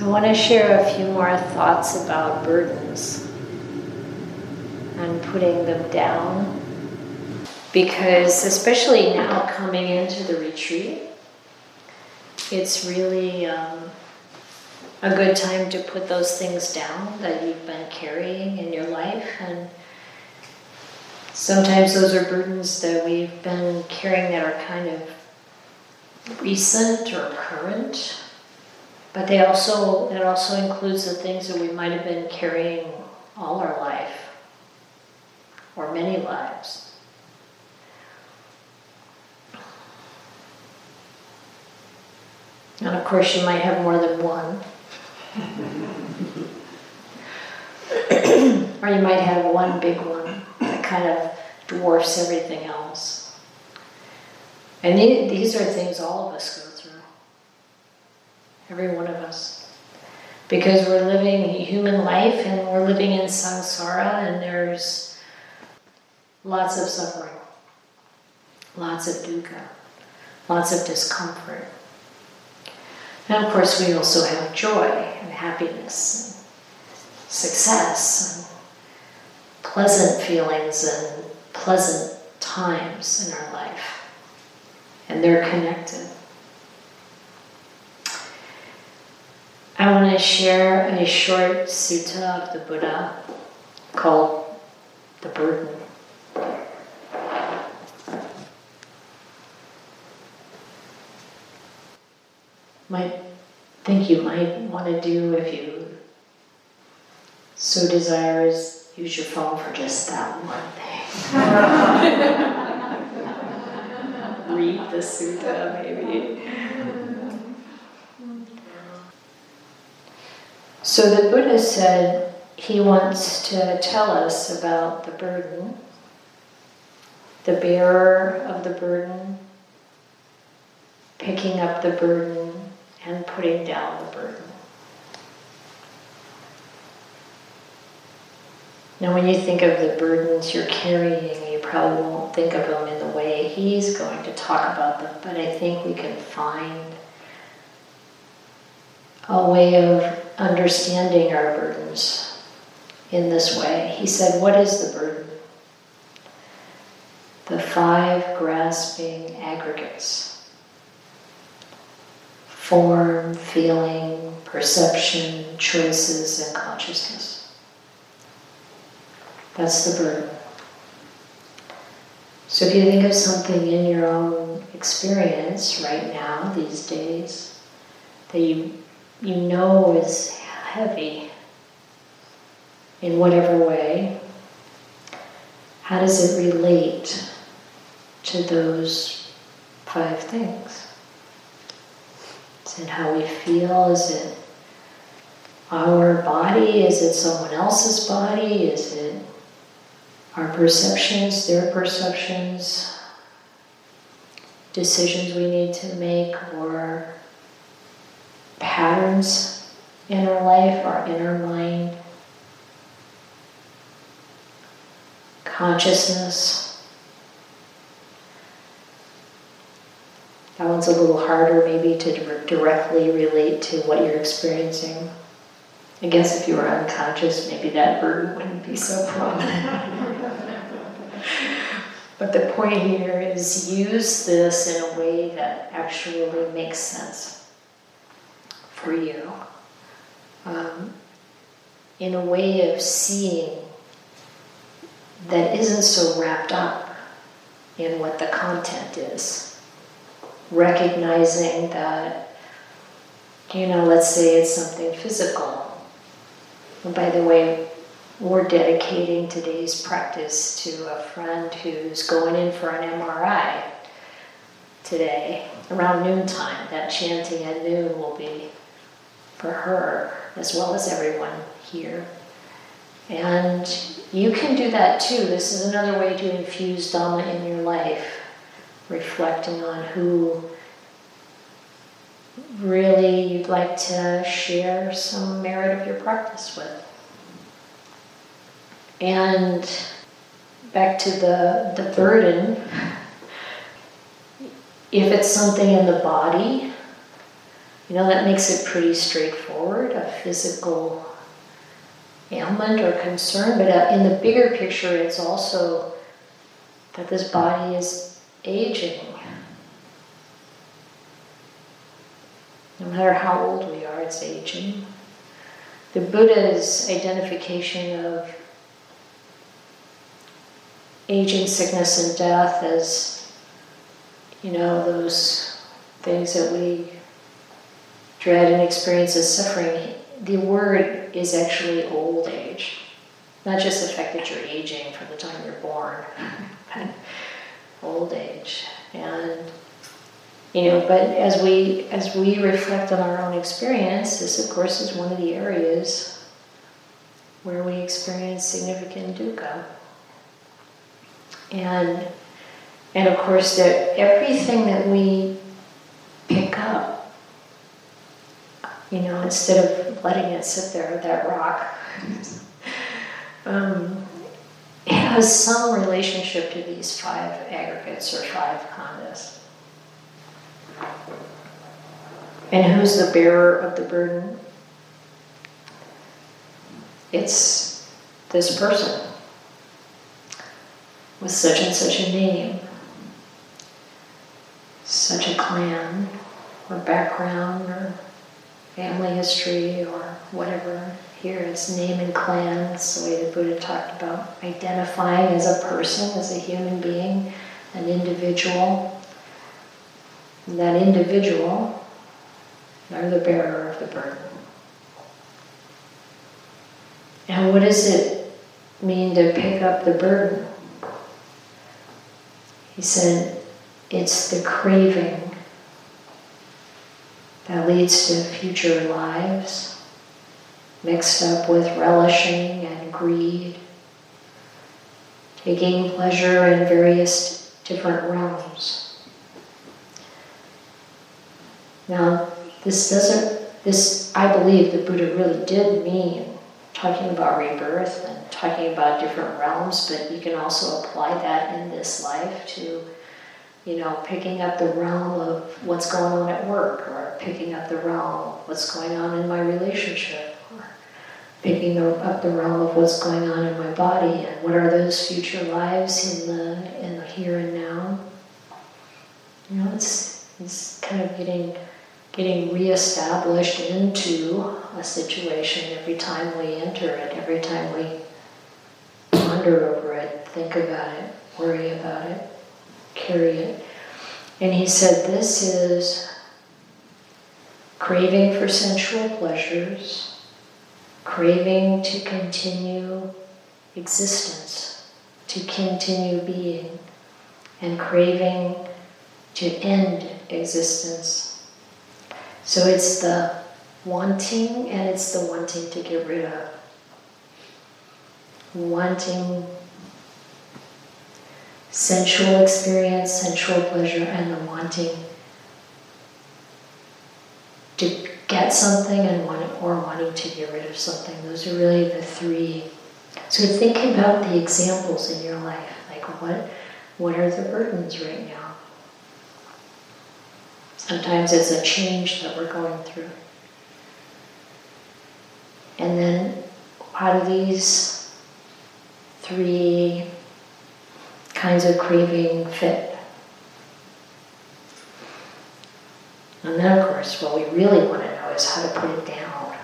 I want to share a few more thoughts about burdens and putting them down. Because, especially now coming into the retreat, it's really um, a good time to put those things down that you've been carrying in your life. And sometimes those are burdens that we've been carrying that are kind of recent or current. But they also it also includes the things that we might have been carrying all our life or many lives. And of course, you might have more than one. or you might have one big one that kind of dwarfs everything else. And these are things all of us. Every one of us. Because we're living human life and we're living in samsara and there's lots of suffering, lots of dukkha, lots of discomfort. And of course, we also have joy and happiness and success and pleasant feelings and pleasant times in our life. And they're connected. I want to share a short sutta of the Buddha called The Burden. might think you might want to do if you so desire is use your phone for just that one thing. Read the sutta, maybe. So the Buddha said he wants to tell us about the burden, the bearer of the burden, picking up the burden, and putting down the burden. Now, when you think of the burdens you're carrying, you probably won't think of them in the way he's going to talk about them, but I think we can find a way of understanding our burdens in this way. He said, What is the burden? The five grasping aggregates form, feeling, perception, choices, and consciousness. That's the burden. So if you think of something in your own experience right now, these days, that you, you know is heavy in whatever way, how does it relate to those five things? Is it how we feel? Is it our body? Is it someone else's body? Is it our perceptions, their perceptions, decisions we need to make, or patterns in our life, our inner mind, consciousness? That one's a little harder, maybe, to directly relate to what you're experiencing. I guess if you were unconscious, maybe that burden wouldn't be so prominent. but the point here is use this in a way that actually makes sense for you. Um, in a way of seeing that isn't so wrapped up in what the content is recognizing that, you know, let's say it's something physical. And by the way, we're dedicating today's practice to a friend who's going in for an MRI today around noontime. That chanting at noon will be for her as well as everyone here. And you can do that too. This is another way to infuse Dhamma in your life reflecting on who really you'd like to share some merit of your practice with. And back to the, the burden, if it's something in the body, You know, that makes it pretty straightforward, a physical ailment or concern, but uh, in the bigger picture, it's also that this body is aging. No matter how old we are, it's aging. The Buddha's identification of aging, sickness, and death as, you know, those things that we dread and experience as suffering, the word is actually old age. Not just the fact that you're aging from the time you're born, but old age. And you know, but as we as we reflect on our own experience, this of course is one of the areas where we experience significant dukkha. And and of course that everything that we pick up, you know, instead of letting it sit there, that rock, um, it has some relationship to these five aggregates or five khandhas. And who's the bearer of the burden? It's this person with such and such a name, such a clan, or background, or family history, or whatever. Here it's name and clan, that's the way the Buddha talked about identifying as a person, as a human being, an individual. And that individual are the bearer of the burden. And what does it mean to pick up the burden? He said, it's the craving that leads to future lives, mixed up with relishing and greed, taking pleasure in various different realms. Now, this doesn't, this, I believe the Buddha really did mean talking about rebirth and talking about different realms, but you can also apply that in this life to, you know, picking up the realm of what's going on at work, or picking up the realm of what's going on in my relationship, or picking up the realm of what's going on in my body, and what are those future lives in the in the here and now. You know, it's it's kind of getting getting reestablished into a situation every time we enter it, every time we ponder over it, think about it, worry about it, carry it. And he said, This is craving for sensual pleasures, craving to continue existence, to continue being, and craving to end existence so it's the wanting and it's the wanting to get rid of. Wanting sensual experience, sensual pleasure, and the wanting to get something and wanting, or wanting to get rid of something. Those are really the three. So think about the examples in your life. Like what, what are the burdens right now? Sometimes it's a change that we're going through. And then how do these three kinds of craving fit? And then, of course, what we really want to know is how to put it down.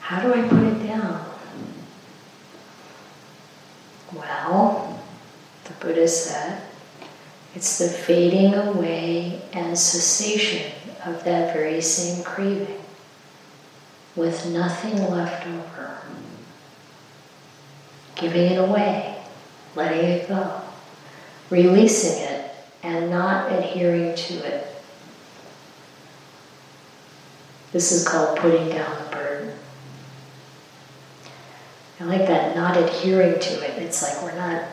How do I put it down? Well, the Buddha said, it's the fading away and cessation of that very same craving with nothing left over. Giving it away, letting it go, releasing it, and not adhering to it. This is called putting down the burden. I like that, not adhering to it. It's like we're not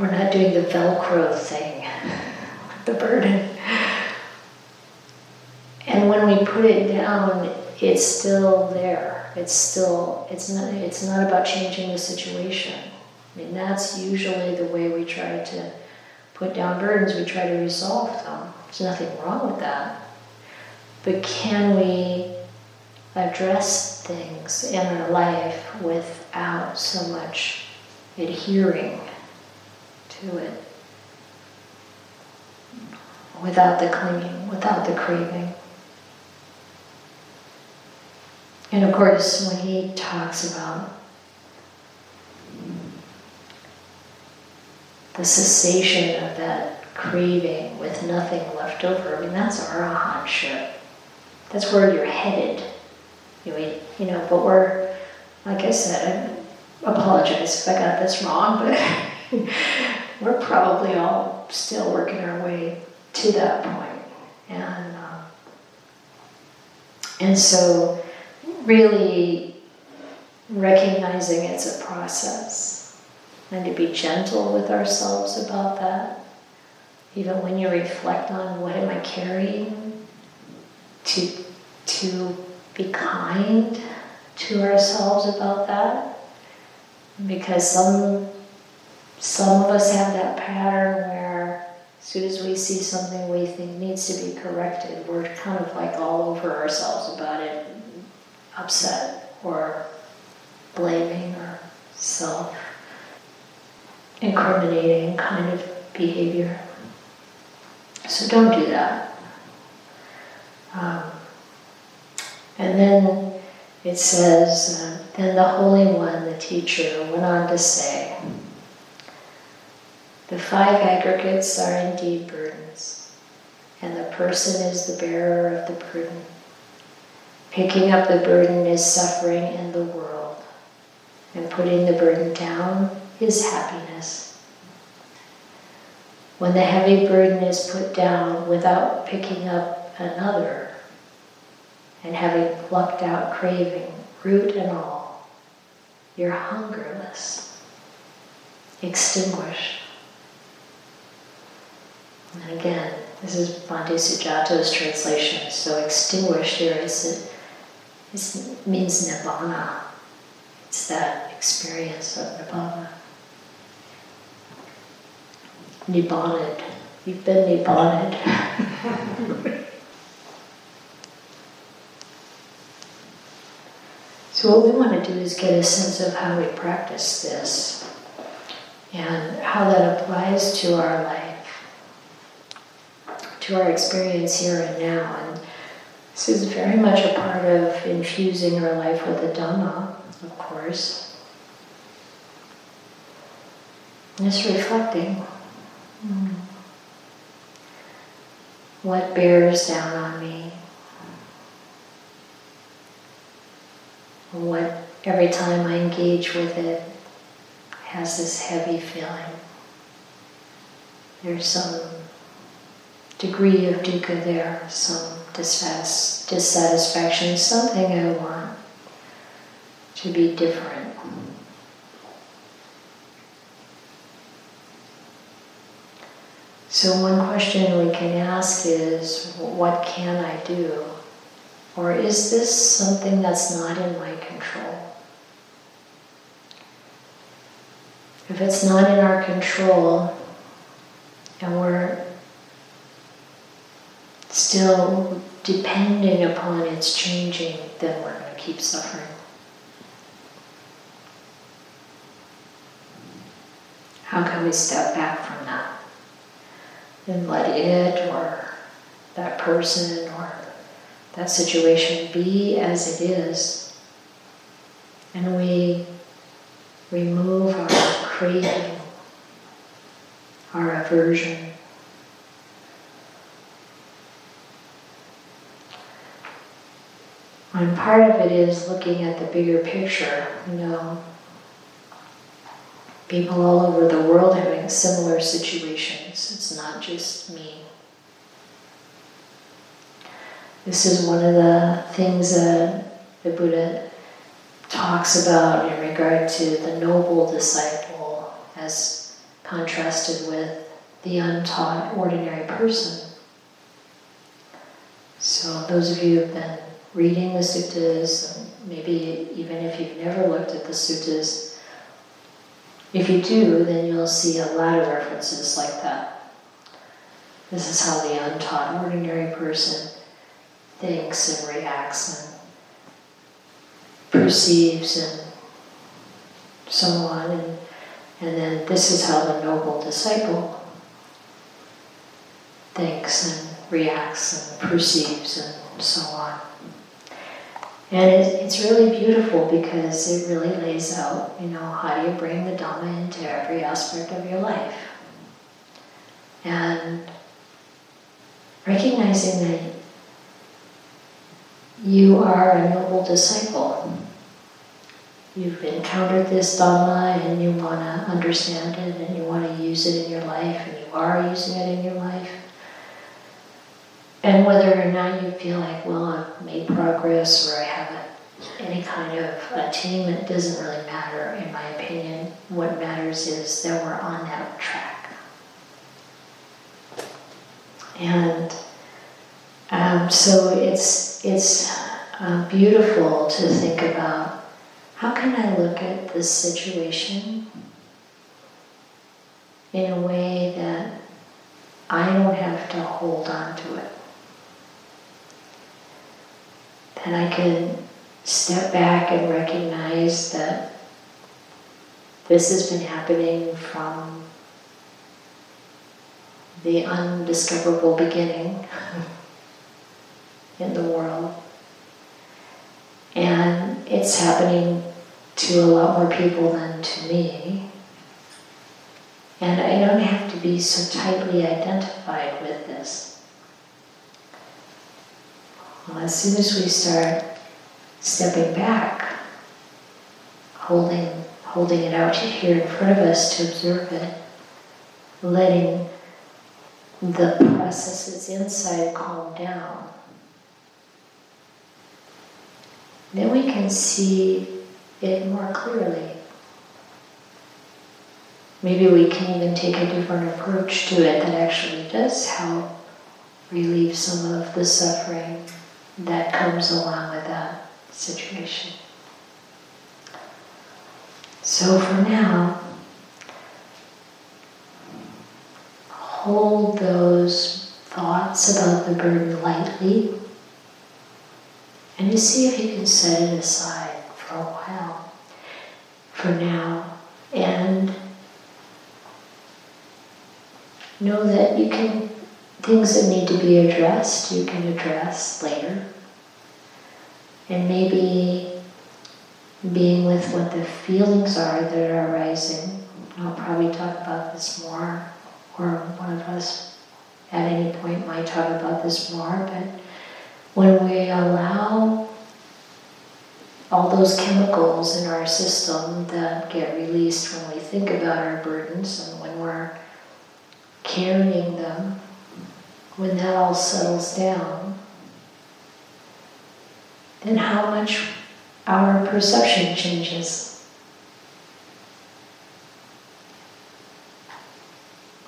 we're not doing the Velcro thing, with the burden. And when we put it down, it's still there. It's still, it's not, it's not about changing the situation. I mean, that's usually the way we try to put down burdens, we try to resolve them. There's nothing wrong with that. but can we address things in our life without so much adhering to it? Without the clinging, without the craving. And of course, when he talks about the cessation of that craving with nothing left over, I mean, that's arahantship. That's where you're headed. You, you know, but we're, like I said, I apologize if I got this wrong, but we're probably all still working our way to that point. And, um, and so, really recognizing it's a process and to be gentle with ourselves about that. Even when you reflect on what am I carrying, to, to be kind to ourselves about that. Because some, some of us have that pattern where as soon as we see something we think needs to be corrected, we're kind of like all over ourselves about it, upset or blaming or self incriminating kind of behavior. So don't do that. Um, and then it says, uh, then the Holy One, the teacher, went on to say, the five aggregates are indeed burdens, and the person is the bearer of the burden. Picking up the burden is suffering in the world, and putting the burden down is happiness. When the heavy burden is put down without picking up another, and having plucked out craving, root and all, you're hungerless, extinguished. And again, this is Bhante Sujato's translation. So extinguished here is it means nirvana. It's that experience of nibbana. Nibbaned. You've been nibbaned. so what we want to do is get a sense of how we practice this and how that applies to our life to our experience here and now. And this is very much a part of infusing our life with the Dhamma, of course. Just reflecting. Mm. What bears down on me? What, every time I engage with it, has this heavy feeling. There's some degree of dukkha there, some dissatisfaction, something I want to be different. So, one question we can ask is what can I do? Or is this something that's not in my control? If it's not in our control and we're still depending upon its changing, then we're going to keep suffering. How can we step back from that and let it or that person or that situation be as it is? And we remove our craving, our aversion. And part of it is looking at the bigger picture, you know. People all over the world having similar situations. It's not just me. This is one of the things that the Buddha talks about in regard to the noble disciple as contrasted with the untaught ordinary person. So, those of you who have been reading the suttas, maybe even if you've never looked at the suttas, if you do, then you'll see a lot of references like that. This is how the untaught ordinary person thinks and reacts and perceives and so on. And, and then this is how the noble disciple thinks and reacts and perceives and so on. And it, it's really beautiful because it really lays out, you know, how do you bring the Dhamma into every aspect of your life. And recognizing that you are a noble disciple. You've encountered this Dhamma and you want to understand it and you want to use it in your life and you are using it in your life. And whether or not you feel like, well, I've made progress or I haven't any kind of attainment doesn't really matter, in my opinion. What matters is that we're on that track. And um, so it's it's uh, beautiful to think about how can I look at this situation in a way that I don't have to hold on to it. That I can step back and recognize that this has been happening from the undiscoverable beginning in the world. And it's happening to a lot more people than to me. And I don't have to be so tightly identified with this. Well, as soon as we start stepping back, holding, holding it out here in front of us to observe it, letting the processes inside calm down. Then we can see it more clearly. Maybe we can even take a different approach to it that actually does help relieve some of the suffering that comes along with that situation. So for now, hold those thoughts about the burden lightly and you see if you can set it aside for a while for now and know that you can things that need to be addressed you can address later and maybe being with what the feelings are that are arising. I'll probably talk about this more, or one of us at any point might talk about this more, but when we allow all those chemicals in our system that get released when we think about our burdens and when we're carrying them, when that all settles down, then how much our perception changes.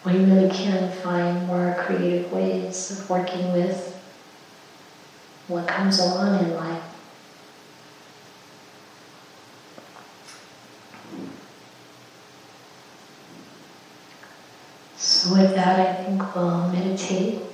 We really can find more creative ways of working with what comes along in life. So, with that, I think we'll meditate